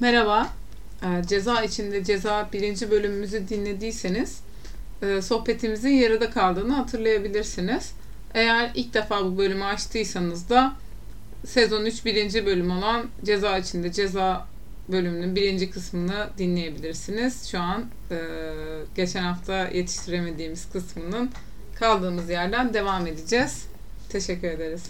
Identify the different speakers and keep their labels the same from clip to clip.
Speaker 1: Merhaba. Ee, Ceza içinde ceza birinci bölümümüzü dinlediyseniz e, sohbetimizin yarıda kaldığını hatırlayabilirsiniz. Eğer ilk defa bu bölümü açtıysanız da sezon 3 birinci bölüm olan Ceza içinde ceza bölümünün birinci kısmını dinleyebilirsiniz. Şu an e, geçen hafta yetiştiremediğimiz kısmının kaldığımız yerden devam edeceğiz. Teşekkür ederiz.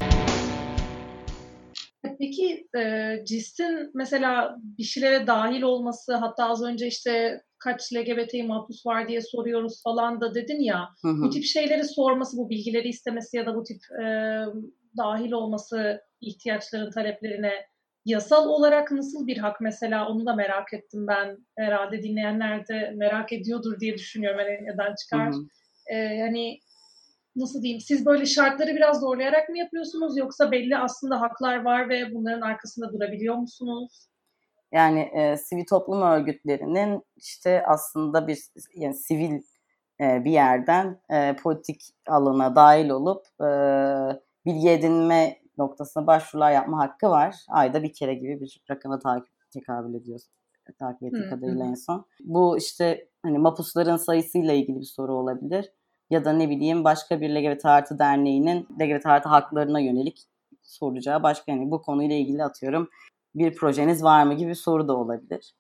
Speaker 2: Peki e, CIS'in mesela bir şeylere dahil olması hatta az önce işte kaç LGBT mahpus var diye soruyoruz falan da dedin ya
Speaker 3: Hı hı.
Speaker 2: bu tip şeyleri sorması bu bilgileri istemesi ya da bu tip e, dahil olması ihtiyaçların taleplerine yasal olarak nasıl bir hak mesela onu da merak ettim ben herhalde dinleyenler de merak ediyordur diye düşünüyorum hani neden çıkar.
Speaker 3: Hı hı.
Speaker 2: E, yani nasıl diyeyim siz böyle şartları biraz zorlayarak mı yapıyorsunuz yoksa belli aslında haklar var ve bunların arkasında durabiliyor musunuz?
Speaker 3: Yani e, sivil toplum örgütlerinin işte aslında bir yani sivil e, bir yerden e, politik alana dahil olup e, bilgi edinme noktasına başvurular yapma hakkı var. Ayda bir kere gibi bir rakama takip tekabül ediyor. Takip ettiğim
Speaker 2: Hı,
Speaker 3: kadarıyla en son. Bu işte hani mapusların sayısıyla ilgili bir soru olabilir. Ya da ne bileyim başka bir LGBT artı derneğinin LGBT artı haklarına yönelik soracağı başka yani bu konuyla ilgili atıyorum bir projeniz var mı gibi bir soru da olabilir.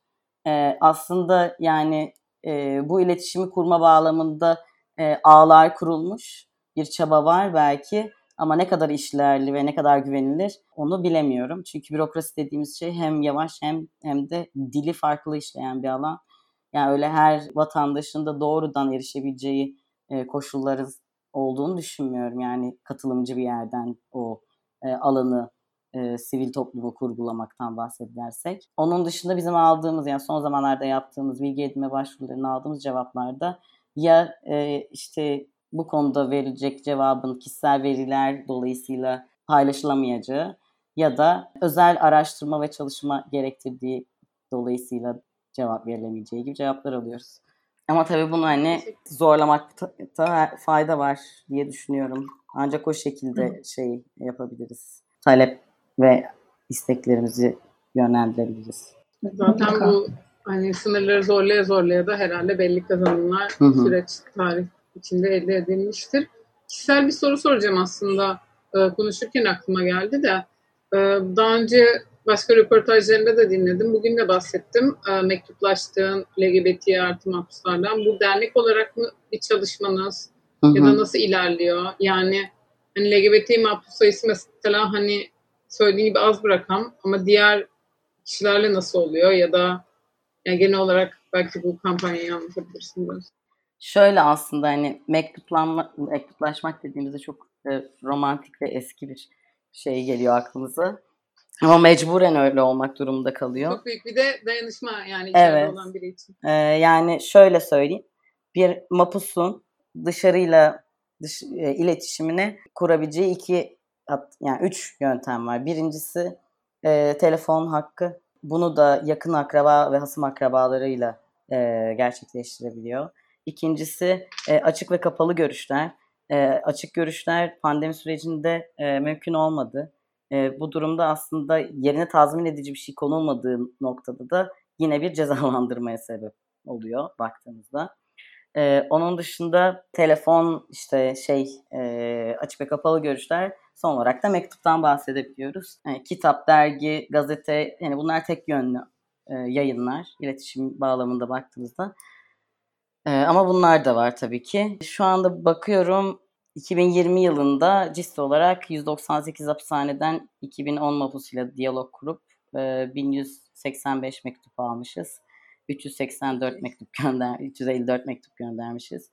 Speaker 3: Ee, aslında yani e, bu iletişimi kurma bağlamında e, ağlar kurulmuş bir çaba var belki ama ne kadar işlerli ve ne kadar güvenilir onu bilemiyorum. Çünkü bürokrasi dediğimiz şey hem yavaş hem hem de dili farklı işleyen bir alan. Yani öyle her vatandaşın da doğrudan erişebileceği e, koşulların olduğunu düşünmüyorum. Yani katılımcı bir yerden o e, alanı e, sivil toplumu kurgulamaktan bahsedersek. Onun dışında bizim aldığımız yani son zamanlarda yaptığımız bilgi edinme başvurularına aldığımız cevaplarda ya e, işte bu konuda verilecek cevabın kişisel veriler dolayısıyla paylaşılamayacağı ya da özel araştırma ve çalışma gerektirdiği dolayısıyla cevap verilemeyeceği gibi cevaplar alıyoruz. Ama tabii bunu hani zorlamakta da fayda var diye düşünüyorum. Ancak o şekilde şey yapabiliriz. Talep ve isteklerimizi yönlendirebiliriz.
Speaker 1: Zaten
Speaker 2: Mutlaka.
Speaker 1: bu hani sınırları zorlaya zorlaya da herhalde belli kazanımlar
Speaker 3: Hı hı.
Speaker 1: süreç tarih içinde elde edilmiştir. Kişisel bir soru soracağım aslında. Ee, konuşurken aklıma geldi de. Ee, daha önce başka röportajlarında da dinledim. Bugün de bahsettim. Ee, mektuplaştığın LGBT artı mahpuslardan. Bu dernek olarak mı bir çalışmanız?
Speaker 3: Hı
Speaker 1: ya da nasıl ilerliyor? Yani hani LGBT mahpus sayısı mesela hani söylediğin gibi az bir rakam ama diğer kişilerle nasıl oluyor ya da yani genel olarak belki bu kampanyayı anlatabilirsin biraz.
Speaker 3: Şöyle aslında hani mektuplanma, mektuplaşmak dediğimizde çok e, romantik ve eski bir şey geliyor aklımıza. Ama mecburen öyle olmak durumunda kalıyor.
Speaker 1: Çok büyük bir de dayanışma yani içeride
Speaker 3: Evet.
Speaker 1: olan biri için.
Speaker 3: Ee, yani şöyle söyleyeyim. Bir mapusun dışarıyla dış, e, iletişimini kurabileceği iki yani üç yöntem var. Birincisi e, telefon hakkı. Bunu da yakın akraba ve hasım akrabalarıyla e, gerçekleştirebiliyor. İkincisi e, açık ve kapalı görüşler. E, açık görüşler pandemi sürecinde e, mümkün olmadı. E, bu durumda aslında yerine tazmin edici bir şey konulmadığı noktada da yine bir cezalandırmaya sebep oluyor baktığımızda. Ee, onun dışında telefon işte şey e, açık ve kapalı görüşler son olarak da mektuptan bahsedebiliyoruz. Yani kitap, dergi, gazete yani bunlar tek yönlü e, yayınlar iletişim bağlamında baktığımızda. Ama bunlar da var tabii ki. Şu anda bakıyorum 2020 yılında CIST olarak 198 hapishaneden 2010 mapusuyla diyalog kurup e, 1185 mektup almışız. 384 mektup gönder 354 mektup göndermişiz.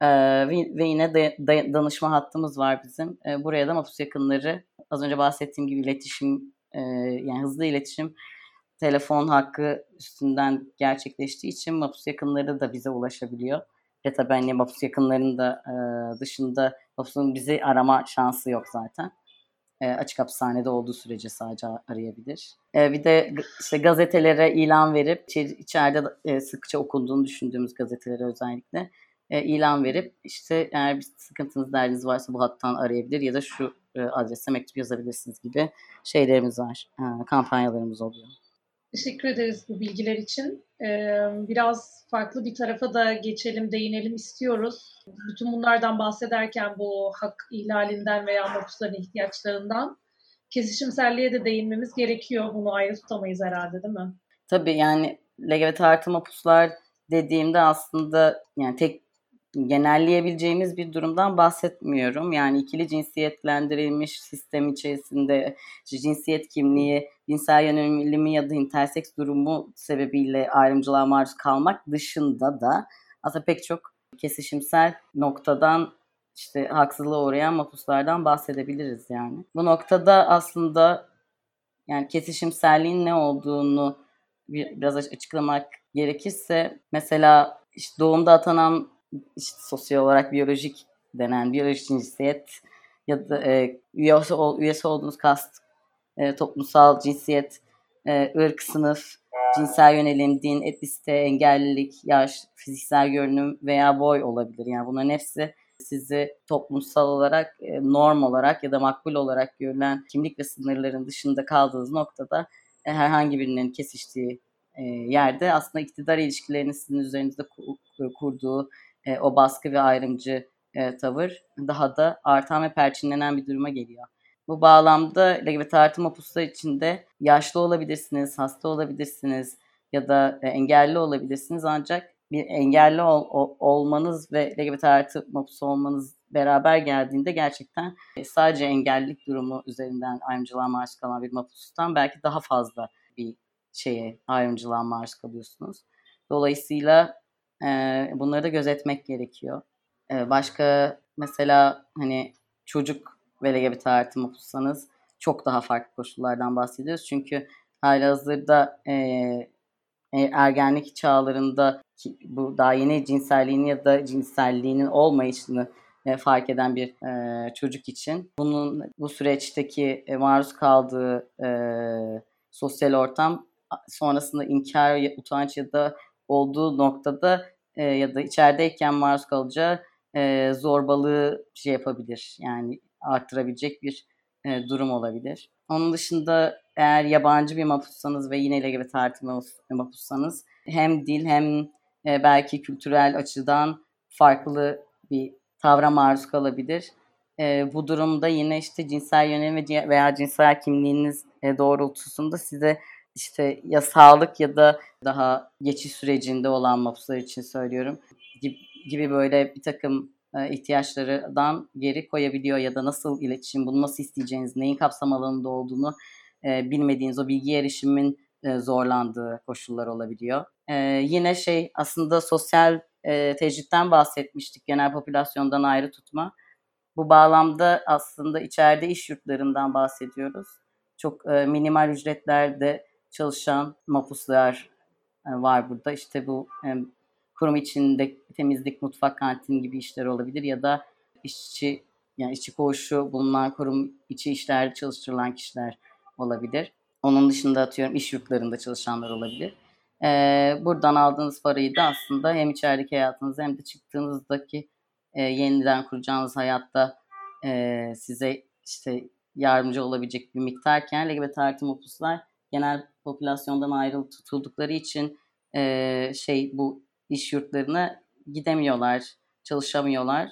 Speaker 3: Ee, ve, yine da- danışma hattımız var bizim. Ee, buraya da mapus yakınları az önce bahsettiğim gibi iletişim e, yani hızlı iletişim telefon hakkı üstünden gerçekleştiği için mapus yakınları da bize ulaşabiliyor. Ve tabii hani mapus yakınlarının da e, dışında mapusun bizi arama şansı yok zaten. E, açık hapishanede olduğu sürece sadece arayabilir. E, bir de işte gazetelere ilan verip içeri- içeride e, sıkça okunduğunu düşündüğümüz gazetelere özellikle e, ilan verip işte eğer bir sıkıntınız derdiniz varsa bu hattan arayabilir ya da şu e, adrese mektup yazabilirsiniz gibi şeylerimiz var. E, kampanyalarımız oluyor.
Speaker 2: Teşekkür ederiz bu bilgiler için. Ee, biraz farklı bir tarafa da geçelim, değinelim istiyoruz. Bütün bunlardan bahsederken bu hak ihlalinden veya mahpusların ihtiyaçlarından kesişimselliğe de değinmemiz gerekiyor. Bunu ayrı tutamayız herhalde değil mi?
Speaker 3: Tabii yani LGBT artı mahpuslar dediğimde aslında yani tek genelleyebileceğimiz bir durumdan bahsetmiyorum. Yani ikili cinsiyetlendirilmiş sistem içerisinde cinsiyet kimliği, cinsel yönelimi ya da interseks durumu sebebiyle ayrımcılığa maruz kalmak dışında da aslında pek çok kesişimsel noktadan işte haksızlığa uğrayan mahpuslardan bahsedebiliriz yani. Bu noktada aslında yani kesişimselliğin ne olduğunu biraz açıklamak gerekirse mesela işte doğumda atanan işte sosyal olarak biyolojik denen biyolojik cinsiyet ya da e, üyesi, ol, üyesi olduğunuz kast, e, toplumsal cinsiyet, e, ırk, sınıf, cinsel yönelim, din, etnisite, engellilik, yaş, fiziksel görünüm veya boy olabilir. Yani bunların hepsi sizi toplumsal olarak, e, norm olarak ya da makbul olarak görülen kimlik ve sınırların dışında kaldığınız noktada e, herhangi birinin kesiştiği e, yerde aslında iktidar ilişkilerini sizin üzerinizde kurduğu e, o baskı ve ayrımcı e, tavır daha da artan ve perçinlenen bir duruma geliyor. Bu bağlamda LGBT artı mapuslar içinde yaşlı olabilirsiniz, hasta olabilirsiniz ya da e, engelli olabilirsiniz ancak bir engelli ol, ol, olmanız ve LGBT artı mapus olmanız beraber geldiğinde gerçekten e, sadece engellilik durumu üzerinden ayrımcılığa maruz kalan bir mapustan belki daha fazla bir şeye ayrımcılığa maruz kalıyorsunuz. Dolayısıyla bunları da gözetmek gerekiyor. E, başka mesela hani çocuk ve LGBT artı mapussanız çok daha farklı koşullardan bahsediyoruz. Çünkü halihazırda e, ergenlik çağlarında bu daha yeni cinselliğini ya da cinselliğinin olmayışını e, fark eden bir e, çocuk için bunun bu süreçteki e, maruz kaldığı e, sosyal ortam sonrasında inkar, utanç ya da olduğu noktada e, ya da içerideyken maruz kalacağı e, zorbalığı şey yapabilir. Yani arttırabilecek bir e, durum olabilir. Onun dışında eğer yabancı bir mapussanız ve yine LGBT artı mapussanız hem dil hem e, belki kültürel açıdan farklı bir tavra maruz kalabilir. E, bu durumda yine işte cinsel yönelim veya cinsel kimliğiniz e, doğrultusunda size işte ya sağlık ya da daha geçiş sürecinde olan mapuslar için söylüyorum gibi, böyle bir takım e, ihtiyaçlardan geri koyabiliyor ya da nasıl iletişim, bunu nasıl isteyeceğiniz, neyin kapsam alanında olduğunu e, bilmediğiniz o bilgi erişimin e, zorlandığı koşullar olabiliyor. Yine şey aslında sosyal tecritten bahsetmiştik genel popülasyondan ayrı tutma. Bu bağlamda aslında içeride iş yurtlarından bahsediyoruz. Çok minimal ücretlerde çalışan mapuslar e, var burada. İşte bu e, kurum içinde temizlik, mutfak, kantin gibi işler olabilir ya da işçi yani işçi koğuşu bulunan kurum içi işlerde çalıştırılan kişiler olabilir. Onun dışında atıyorum iş yurtlarında çalışanlar olabilir. Ee, buradan aldığınız parayı da aslında hem içerideki hayatınızda hem de çıktığınızdaki e, yeniden kuracağınız hayatta e, size işte yardımcı olabilecek bir miktarken LGBT artı mopuslar genel popülasyondan ayrı tutuldukları için e, şey bu iş yurtlarına gidemiyorlar, çalışamıyorlar.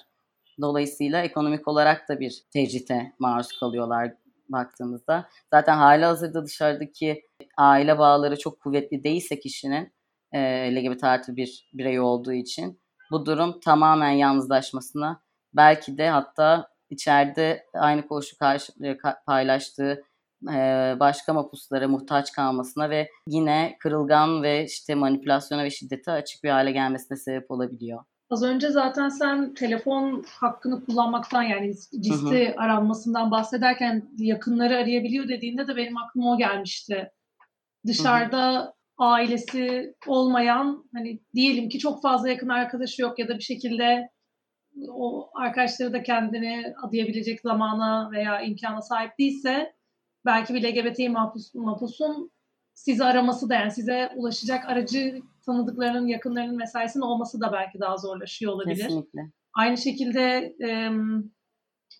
Speaker 3: Dolayısıyla ekonomik olarak da bir tecrite maruz kalıyorlar baktığımızda. Zaten hali hazırda dışarıdaki aile bağları çok kuvvetli değilse kişinin e, LGBT artı bir birey olduğu için bu durum tamamen yalnızlaşmasına belki de hatta içeride aynı koşu karşı, paylaştığı başka mapuslara muhtaç kalmasına ve yine kırılgan ve işte manipülasyona ve şiddete açık bir hale gelmesine sebep olabiliyor.
Speaker 2: Az önce zaten sen telefon hakkını kullanmaktan yani liste aranmasından bahsederken yakınları arayabiliyor dediğinde de benim aklıma o gelmişti. Dışarıda hı hı. ailesi olmayan hani diyelim ki çok fazla yakın arkadaşı yok ya da bir şekilde o arkadaşları da kendini adayabilecek zamana veya imkana sahip değilse belki bir LGBT mahpus, mahpusun sizi araması da yani size ulaşacak aracı tanıdıklarının, yakınlarının mesaisinin olması da belki daha zorlaşıyor olabilir.
Speaker 3: Kesinlikle.
Speaker 2: Aynı şekilde e,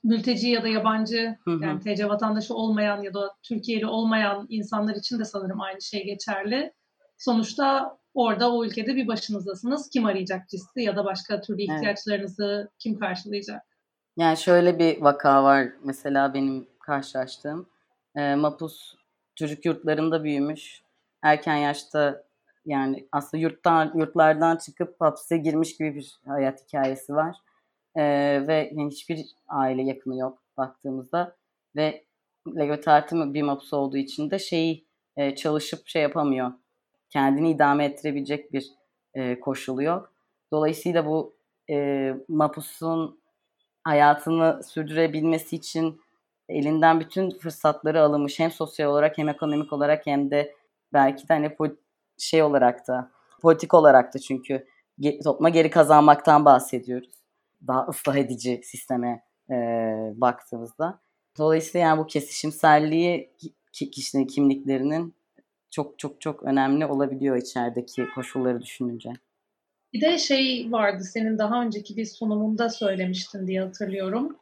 Speaker 2: mülteci ya da yabancı hı hı. yani TC vatandaşı olmayan ya da Türkiye'li olmayan insanlar için de sanırım aynı şey geçerli. Sonuçta orada o ülkede bir başınızdasınız. Kim arayacak sizi ya da başka türlü ihtiyaçlarınızı evet. kim karşılayacak?
Speaker 3: Yani şöyle bir vaka var mesela benim karşılaştığım. E, Mapus çocuk yurtlarında büyümüş. Erken yaşta yani aslında yurttan yurtlardan çıkıp hapse girmiş gibi bir hayat hikayesi var. E, ve yani hiçbir aile yakını yok baktığımızda ve Lego tartımı bir mapus olduğu için de şeyi e, çalışıp şey yapamıyor. Kendini idame ettirebilecek bir e, koşulu yok. Dolayısıyla bu e, mapusun hayatını sürdürebilmesi için elinden bütün fırsatları alınmış hem sosyal olarak hem ekonomik olarak hem de belki de hani şey olarak da politik olarak da çünkü topluma geri kazanmaktan bahsediyoruz. Daha ıslah edici sisteme e, baktığımızda. Dolayısıyla yani bu kesişimselliği kişinin kimliklerinin çok çok çok önemli olabiliyor içerideki koşulları düşününce.
Speaker 2: Bir de şey vardı senin daha önceki bir sunumunda söylemiştin diye hatırlıyorum.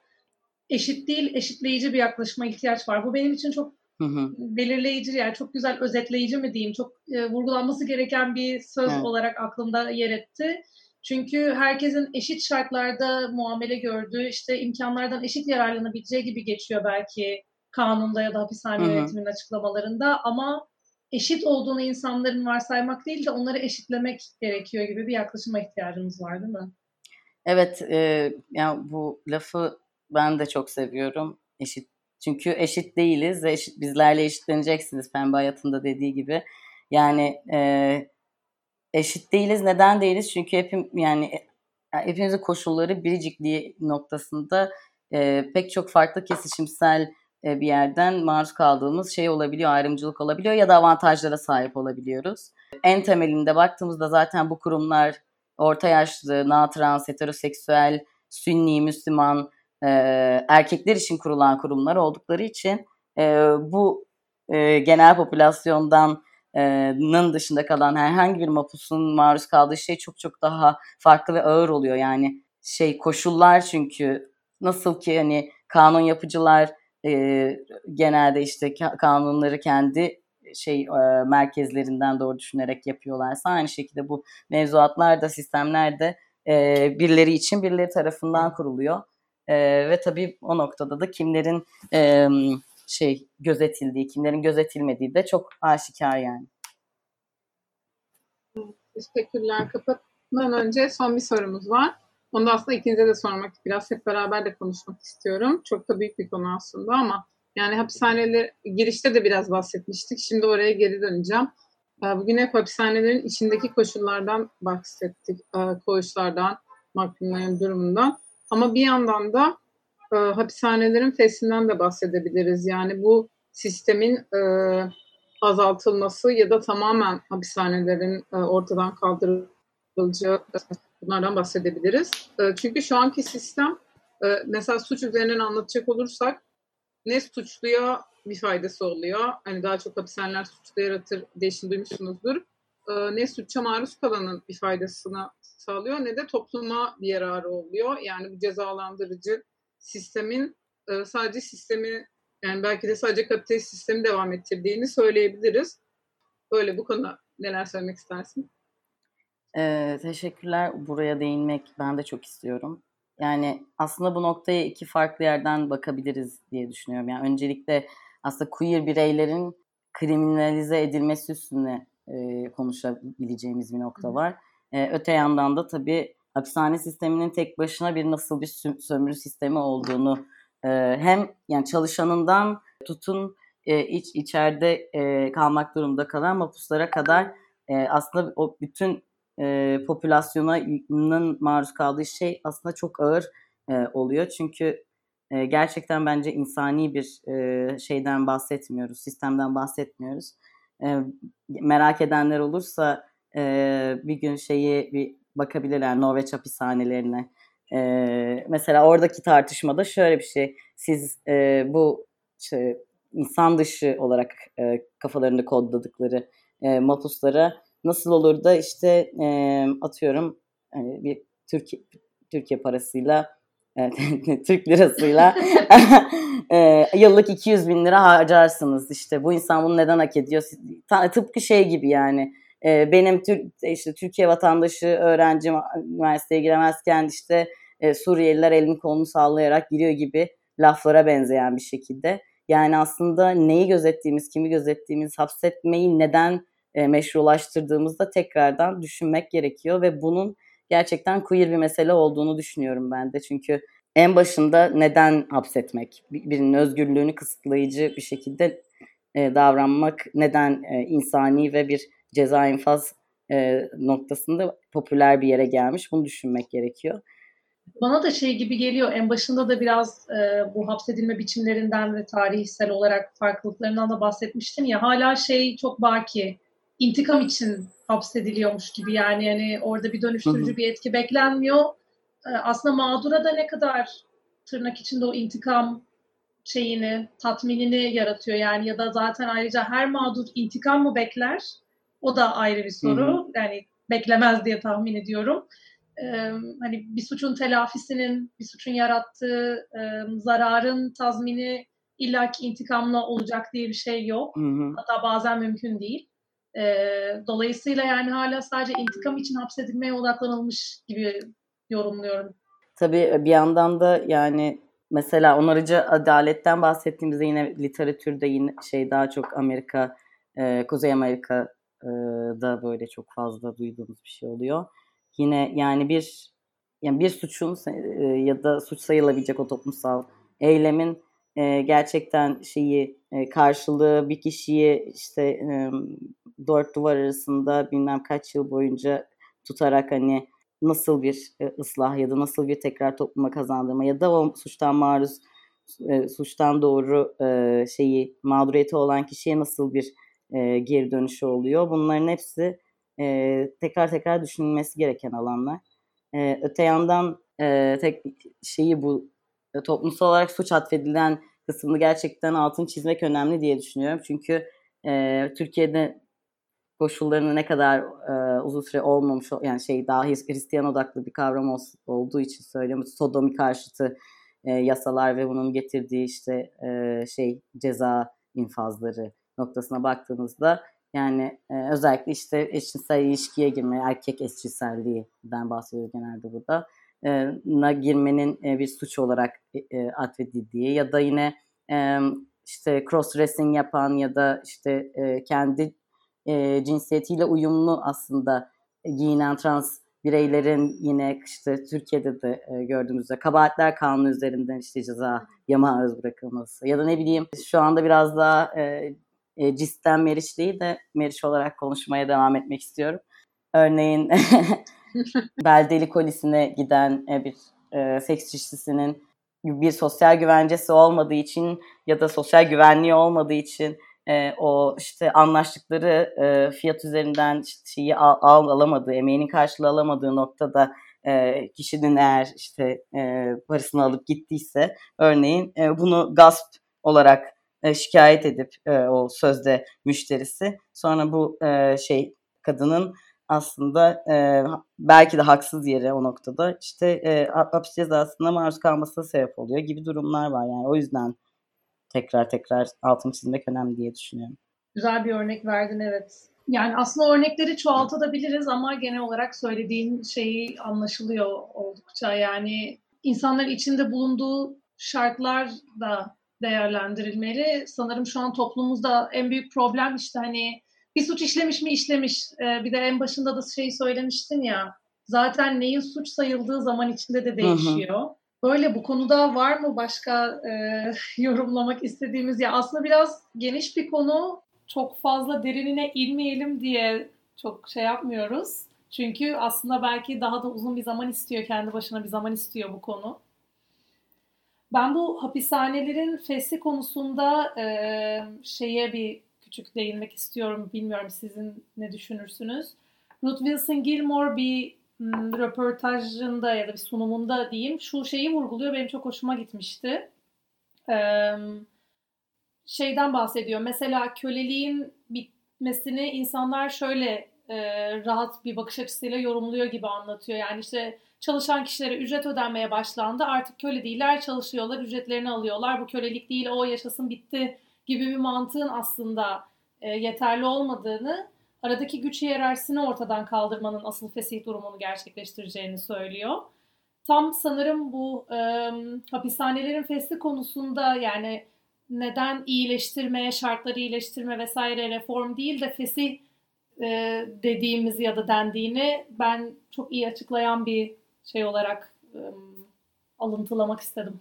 Speaker 2: Eşit değil, eşitleyici bir yaklaşıma ihtiyaç var. Bu benim için çok hı hı. belirleyici yani çok güzel özetleyici mi diyeyim çok e, vurgulanması gereken bir söz evet. olarak aklımda yer etti. Çünkü herkesin eşit şartlarda muamele gördüğü, işte imkanlardan eşit yararlanabileceği gibi geçiyor belki kanunda ya da hapishane yönetiminin açıklamalarında ama eşit olduğunu insanların varsaymak değil de onları eşitlemek gerekiyor gibi bir yaklaşıma ihtiyacımız var değil mi?
Speaker 3: Evet, e, yani bu lafı ben de çok seviyorum. Eşit çünkü eşit değiliz ve eşit, bizlerle eşitleneceksiniz Pembe Hayatında dediği gibi. Yani e, eşit değiliz. Neden değiliz? Çünkü hepim yani e, hepimizin koşulları biricikliği noktasında e, pek çok farklı kesişimsel e, bir yerden maruz kaldığımız şey olabiliyor, ayrımcılık olabiliyor ya da avantajlara sahip olabiliyoruz. En temelinde baktığımızda zaten bu kurumlar orta yaşlı, na trans, heteroseksüel, sünni, Müslüman, e, erkekler için kurulan kurumlar oldukları için e, bu e, genel popülasyondan nın dışında kalan herhangi bir mapusun maruz kaldığı şey çok çok daha farklı ve ağır oluyor. Yani şey koşullar çünkü nasıl ki hani kanun yapıcılar e, genelde işte kanunları kendi şey e, merkezlerinden doğru düşünerek yapıyorlarsa aynı şekilde bu mevzuatlar da sistemler de e, birileri için birileri tarafından kuruluyor. E, ve tabii o noktada da kimlerin e, şey gözetildiği, kimlerin gözetilmediği de çok aşikar yani.
Speaker 1: Teşekkürler. Kapatmadan önce son bir sorumuz var. Onu da aslında ikinize de sormak, biraz hep beraber de konuşmak istiyorum. Çok da büyük bir konu aslında ama yani hapishaneler girişte de biraz bahsetmiştik. Şimdi oraya geri döneceğim. Ee, bugün hep hapishanelerin içindeki koşullardan bahsettik. Ee, koğuşlardan, mahkumların durumundan. Ama bir yandan da e, hapishanelerin fesinden de bahsedebiliriz. Yani bu sistemin e, azaltılması ya da tamamen hapishanelerin e, ortadan kaldırılacağı bunlardan bahsedebiliriz. E, çünkü şu anki sistem e, mesela suç üzerinden anlatacak olursak ne suçluya bir faydası oluyor. Hani daha çok hapishaneler suçlu yaratır değişim duymuşsunuzdur. E, ne suça maruz kalanın bir faydasını sağlıyor ne de topluma bir yararı oluyor. Yani bu cezalandırıcı sistemin e, sadece sistemi yani belki de sadece kapitalist sistemi devam ettirdiğini söyleyebiliriz. Böyle bu konuda neler söylemek istersin?
Speaker 3: Ee, teşekkürler. Buraya değinmek ben de çok istiyorum. Yani aslında bu noktaya iki farklı yerden bakabiliriz diye düşünüyorum. Yani öncelikle aslında queer bireylerin kriminalize edilmesi üstüne e, konuşabileceğimiz bir nokta var. E, öte yandan da tabii hapishane sisteminin tek başına bir nasıl bir sömürü sistemi olduğunu e, hem yani çalışanından tutun e, iç içeride e, kalmak durumunda kalan mahpuslara kadar e, aslında o bütün e, popülasyonun maruz kaldığı şey aslında çok ağır e, oluyor. Çünkü e, gerçekten bence insani bir e, şeyden bahsetmiyoruz, sistemden bahsetmiyoruz. Merak edenler olursa e, bir gün şeyi bir bakabilirler Norveç hapishanelerine. E, mesela oradaki tartışmada şöyle bir şey. Siz e, bu işte, insan dışı olarak e, kafalarında kodladıkları e, mapuslara nasıl olur da işte e, atıyorum e, bir Türkiye Türkiye parasıyla Türk lirasıyla e, yıllık 200 bin lira harcarsınız. İşte bu insan bunu neden hak ediyor? Tıpkı şey gibi yani. E, benim Türk, işte Türkiye vatandaşı öğrenci üniversiteye giremezken işte e, Suriyeliler elini kolunu sallayarak giriyor gibi laflara benzeyen bir şekilde. Yani aslında neyi gözettiğimiz, kimi gözettiğimiz, hapsetmeyi neden e, meşrulaştırdığımızda tekrardan düşünmek gerekiyor ve bunun gerçekten queer bir mesele olduğunu düşünüyorum ben de. Çünkü en başında neden hapsetmek, birinin özgürlüğünü kısıtlayıcı bir şekilde e, davranmak neden e, insani ve bir ceza infaz e, noktasında popüler bir yere gelmiş. Bunu düşünmek gerekiyor.
Speaker 2: Bana da şey gibi geliyor. En başında da biraz e, bu hapsedilme biçimlerinden ve tarihsel olarak farklılıklarından da bahsetmiştin ya. Hala şey çok baki. İntikam için hapsediliyormuş gibi yani yani orada bir dönüştürücü bir etki beklenmiyor. Ee, aslında mağdura da ne kadar tırnak içinde o intikam şeyini, tatminini yaratıyor yani ya da zaten ayrıca her mağdur intikam mı bekler? O da ayrı bir soru. Hı hı. Yani beklemez diye tahmin ediyorum. Ee, hani bir suçun telafisinin, bir suçun yarattığı e, zararın tazmini illaki intikamla olacak diye bir şey yok. Hı hı. Hatta bazen mümkün değil. E, dolayısıyla yani hala sadece intikam için hapsedilmeye odaklanılmış gibi yorumluyorum.
Speaker 3: Tabii bir yandan da yani mesela onarıcı adaletten bahsettiğimizde yine literatürde yine şey daha çok Amerika, e, Kuzey Amerika'da böyle çok fazla duyduğumuz bir şey oluyor. Yine yani bir yani bir suçun e, ya da suç sayılabilecek o toplumsal eylemin e, gerçekten şeyi e, karşılığı bir kişiyi işte e, dört duvar arasında bilmem kaç yıl boyunca tutarak hani nasıl bir e, ıslah ya da nasıl bir tekrar topluma kazandırma ya da o suçtan maruz e, suçtan doğru e, şeyi mağduriyeti olan kişiye nasıl bir geri dönüşü oluyor. Bunların hepsi tekrar tekrar düşünülmesi gereken alanlar. Öte yandan tek şeyi bu toplumsal olarak suç atfedilen kısmını gerçekten altın çizmek önemli diye düşünüyorum. Çünkü Türkiye'de koşullarını ne kadar e, uzun süre olmamış yani şey daha Hristiyan odaklı bir kavram ol, olduğu için söylüyorum. Sodomi karşıtı e, yasalar ve bunun getirdiği işte e, şey ceza infazları noktasına baktığımızda yani e, özellikle işte eşcinsel ilişkiye girme, erkek eşcinselliğinden bahsediyoruz genelde burada. E, na girmenin e, bir suç olarak e, e atfedildiği ya da yine e, işte cross dressing yapan ya da işte e, kendi e, cinsiyetiyle uyumlu aslında giyinen trans bireylerin yine işte Türkiye'de de e, gördüğümüzde kabahatler kanunu üzerinden işte ceza maruz bırakılması ya da ne bileyim şu anda biraz daha e, e, cisten Meriç değil de Meriç olarak konuşmaya devam etmek istiyorum. Örneğin Beldeli Kolisi'ne giden e, bir e, seks işçisinin bir sosyal güvencesi olmadığı için ya da sosyal güvenliği olmadığı için e, o işte anlaştıkları e, fiyat üzerinden şeyi al, al alamadığı, emeğinin karşılığı alamadığı noktada e, kişinin eğer işte e, parasını alıp gittiyse örneğin e, bunu gasp olarak e, şikayet edip e, o sözde müşterisi sonra bu e, şey kadının aslında e, belki de haksız yere o noktada işte e, hapis cezasına maruz kalmasına sebep oluyor gibi durumlar var. Yani o yüzden tekrar tekrar altını çizmek önemli diye düşünüyorum.
Speaker 2: Güzel bir örnek verdin evet. Yani aslında örnekleri çoğaltabiliriz ama genel olarak söylediğin şeyi anlaşılıyor oldukça. Yani insanlar içinde bulunduğu şartlar da değerlendirilmeli. Sanırım şu an toplumumuzda en büyük problem işte hani bir suç işlemiş mi işlemiş. Ee, bir de en başında da şeyi söylemiştin ya. Zaten neyin suç sayıldığı zaman içinde de değişiyor. Hı hı. Böyle bu konuda var mı başka e, yorumlamak istediğimiz ya aslında biraz geniş bir konu. Çok fazla derinine inmeyelim diye çok şey yapmıyoruz. Çünkü aslında belki daha da uzun bir zaman istiyor, kendi başına bir zaman istiyor bu konu. Ben bu hapishanelerin fesli konusunda e, şeye bir küçük değinmek istiyorum. Bilmiyorum sizin ne düşünürsünüz. Ruth Wilson Gilmore bir röportajında ya da bir sunumunda diyeyim şu şeyi vurguluyor. Benim çok hoşuma gitmişti. Şeyden bahsediyor. Mesela köleliğin bitmesini insanlar şöyle rahat bir bakış açısıyla yorumluyor gibi anlatıyor. Yani işte çalışan kişilere ücret ödenmeye başlandı. Artık köle değiller, çalışıyorlar, ücretlerini alıyorlar. Bu kölelik değil, o yaşasın bitti gibi bir mantığın aslında yeterli olmadığını, aradaki güç hiyerarşisini ortadan kaldırmanın asıl fesih durumunu gerçekleştireceğini söylüyor. Tam sanırım bu e, hapishanelerin fesli konusunda yani neden iyileştirmeye, şartları iyileştirme vesaire reform değil de fesih e, dediğimiz ya da dendiğini ben çok iyi açıklayan bir şey olarak e, alıntılamak istedim.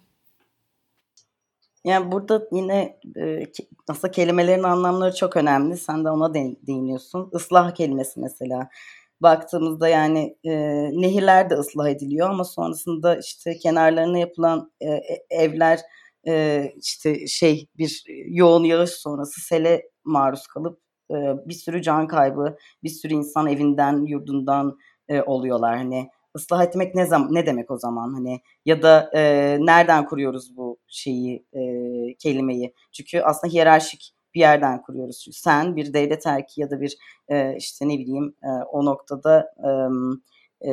Speaker 3: Yani burada yine e, aslında kelimelerin anlamları çok önemli. Sen de ona değiniyorsun. Islah kelimesi mesela. Baktığımızda yani e, nehirler de ıslah ediliyor ama sonrasında işte kenarlarına yapılan e, e evler e, işte şey bir yoğun yağış sonrası sele maruz kalıp e, bir sürü can kaybı, bir sürü insan evinden, yurdundan e, oluyorlar. Hani ıslah etmek ne zaman ne demek o zaman hani ya da e, nereden kuruyoruz bu şeyi e, kelimeyi? Çünkü aslında hiyerarşik bir yerden kuruyoruz. Çünkü sen bir devlet erki ya da bir e, işte ne bileyim e, o noktada e, e,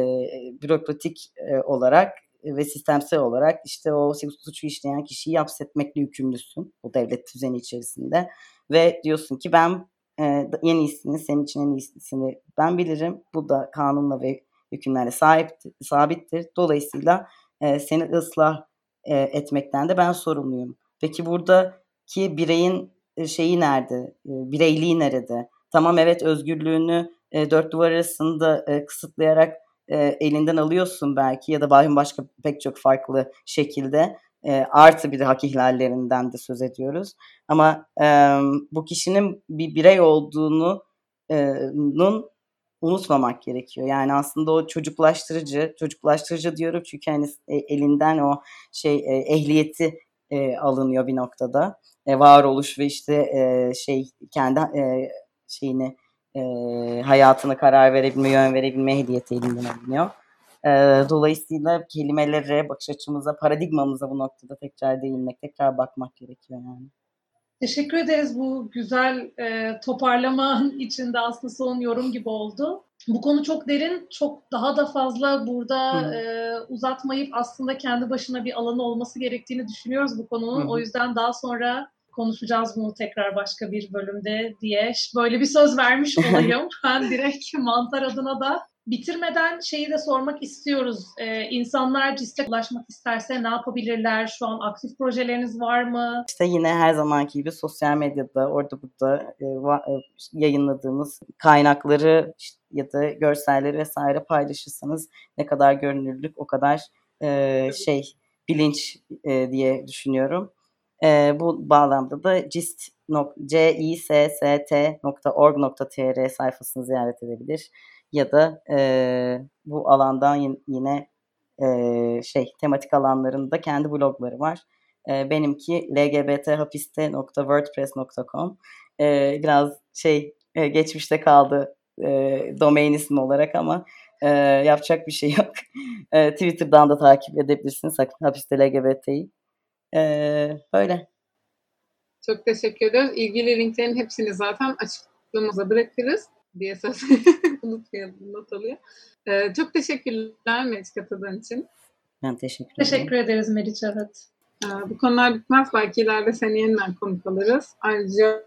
Speaker 3: bürokratik e, olarak ve sistemsel olarak işte o suçu işleyen kişiyi hapsetmekle yükümlüsün bu devlet düzeni içerisinde ve diyorsun ki ben e, en iyisini senin için en iyisini ben bilirim. Bu da kanunla ve hükümlerle sahip, sabittir. Dolayısıyla e, seni ıslah e, etmekten de ben sorumluyum. Peki buradaki bireyin e, şeyi nerede? E, bireyliği nerede? Tamam evet özgürlüğünü dört duvar arasında kısıtlayarak elinden alıyorsun belki ya da başka pek çok farklı şekilde artı bir de hak ihlallerinden de söz ediyoruz. Ama bu kişinin bir birey olduğunu nun unutmamak gerekiyor. Yani aslında o çocuklaştırıcı, çocuklaştırıcı diyorum çünkü hani elinden o şey e, ehliyeti e, alınıyor bir noktada. E, varoluş ve işte e, şey kendi e, şeyini e, hayatına karar verebilme, yön verebilme ehliyeti elinden alınıyor. E, dolayısıyla kelimelere, bakış açımıza, paradigmamıza bu noktada tekrar değinmek, tekrar bakmak gerekiyor yani.
Speaker 2: Teşekkür ederiz bu güzel e, toparlama içinde aslında son yorum gibi oldu. Bu konu çok derin, çok daha da fazla burada e, uzatmayıp aslında kendi başına bir alanı olması gerektiğini düşünüyoruz bu konunun. Hı. O yüzden daha sonra konuşacağız bunu tekrar başka bir bölümde diye böyle bir söz vermiş olayım. ben direkt mantar adına da Bitirmeden şeyi de sormak istiyoruz. Ee, insanlar CIS'e ulaşmak isterse ne yapabilirler? Şu an aktif projeleriniz var mı?
Speaker 3: İşte yine her zamanki gibi sosyal medyada orada burada e, va, e, yayınladığımız kaynakları işte, ya da görselleri vesaire paylaşırsanız ne kadar görünürlük o kadar e, şey bilinç e, diye düşünüyorum. E, bu bağlamda da cist cisst.org.tr sayfasını ziyaret edebilir ya da e, bu alandan yine e, şey tematik alanlarında kendi blogları var. E, benimki lgbthapiste.wordpress.com e, biraz şey e, geçmişte kaldı e, domain ismi olarak ama e, yapacak bir şey yok. E, Twitter'dan da takip edebilirsiniz hapiste LGBT'yi. E, böyle.
Speaker 1: Çok teşekkür ederiz. İlgili linklerin hepsini zaten açıklamamıza bırakırız diye söz unutmayalım, not alıyor. Ee, çok teşekkürler Meriç katıldığın için.
Speaker 3: Ben teşekkür ederim.
Speaker 2: Teşekkür ederiz Meriç, evet.
Speaker 1: Ee, bu konular bitmez. Belki ileride seni yeniden konuk alırız. Ayrıca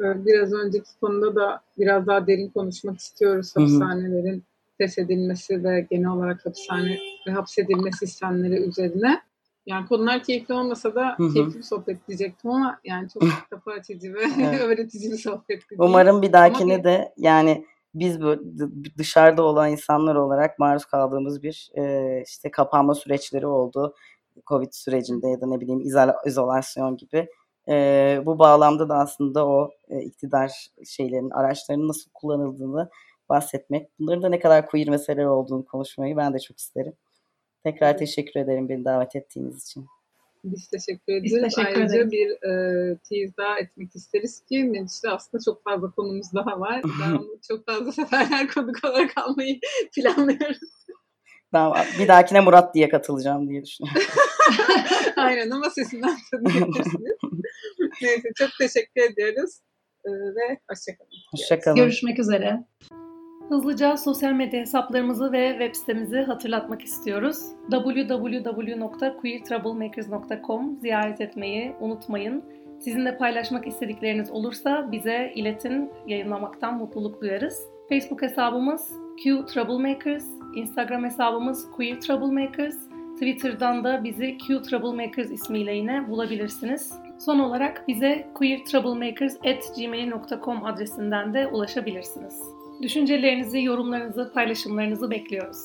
Speaker 1: e, biraz önceki konuda da biraz daha derin konuşmak istiyoruz. Hapishanelerin feshedilmesi ve genel olarak hapishane ve hapsedilme sistemleri üzerine. Yani konular keyifli olmasa da Hı-hı. keyifli bir sohbet diyecektim ama yani çok kafa açıcı ve evet. öğretici bir sohbet.
Speaker 3: Umarım bir dahakine bir... de yani biz bu dışarıda olan insanlar olarak maruz kaldığımız bir e, işte kapanma süreçleri oldu. Covid sürecinde ya da ne bileyim izolasyon gibi. E, bu bağlamda da aslında o e, iktidar şeylerin, araçlarının nasıl kullanıldığını bahsetmek. Bunların da ne kadar queer meseleler olduğunu konuşmayı ben de çok isterim. Tekrar teşekkür ederim beni davet ettiğiniz için.
Speaker 1: Biz teşekkür ederiz. Biz teşekkür Ayrıca ederiz. bir e, tease daha etmek isteriz ki Meriç'te aslında çok fazla konumuz daha var. Ben onu çok fazla seferler konuk olarak almayı planlıyoruz.
Speaker 3: Ben bir dahakine Murat diye katılacağım diye düşünüyorum.
Speaker 1: Aynen ama sesinden tanıyabilirsiniz. Neyse çok teşekkür ediyoruz. Ee, ve hoşçakalın.
Speaker 3: Hoşçakalın.
Speaker 2: Görüşmek üzere. Hızlıca sosyal medya hesaplarımızı ve web sitemizi hatırlatmak istiyoruz. www.queertroublemakers.com ziyaret etmeyi unutmayın. Sizinle paylaşmak istedikleriniz olursa bize iletin, yayınlamaktan mutluluk duyarız. Facebook hesabımız Q Troublemakers, Instagram hesabımız Queer Troublemakers, Twitter'dan da bizi Q Troublemakers ismiyle yine bulabilirsiniz. Son olarak bize queertroublemakers.gmail.com adresinden de ulaşabilirsiniz. Düşüncelerinizi, yorumlarınızı, paylaşımlarınızı bekliyoruz.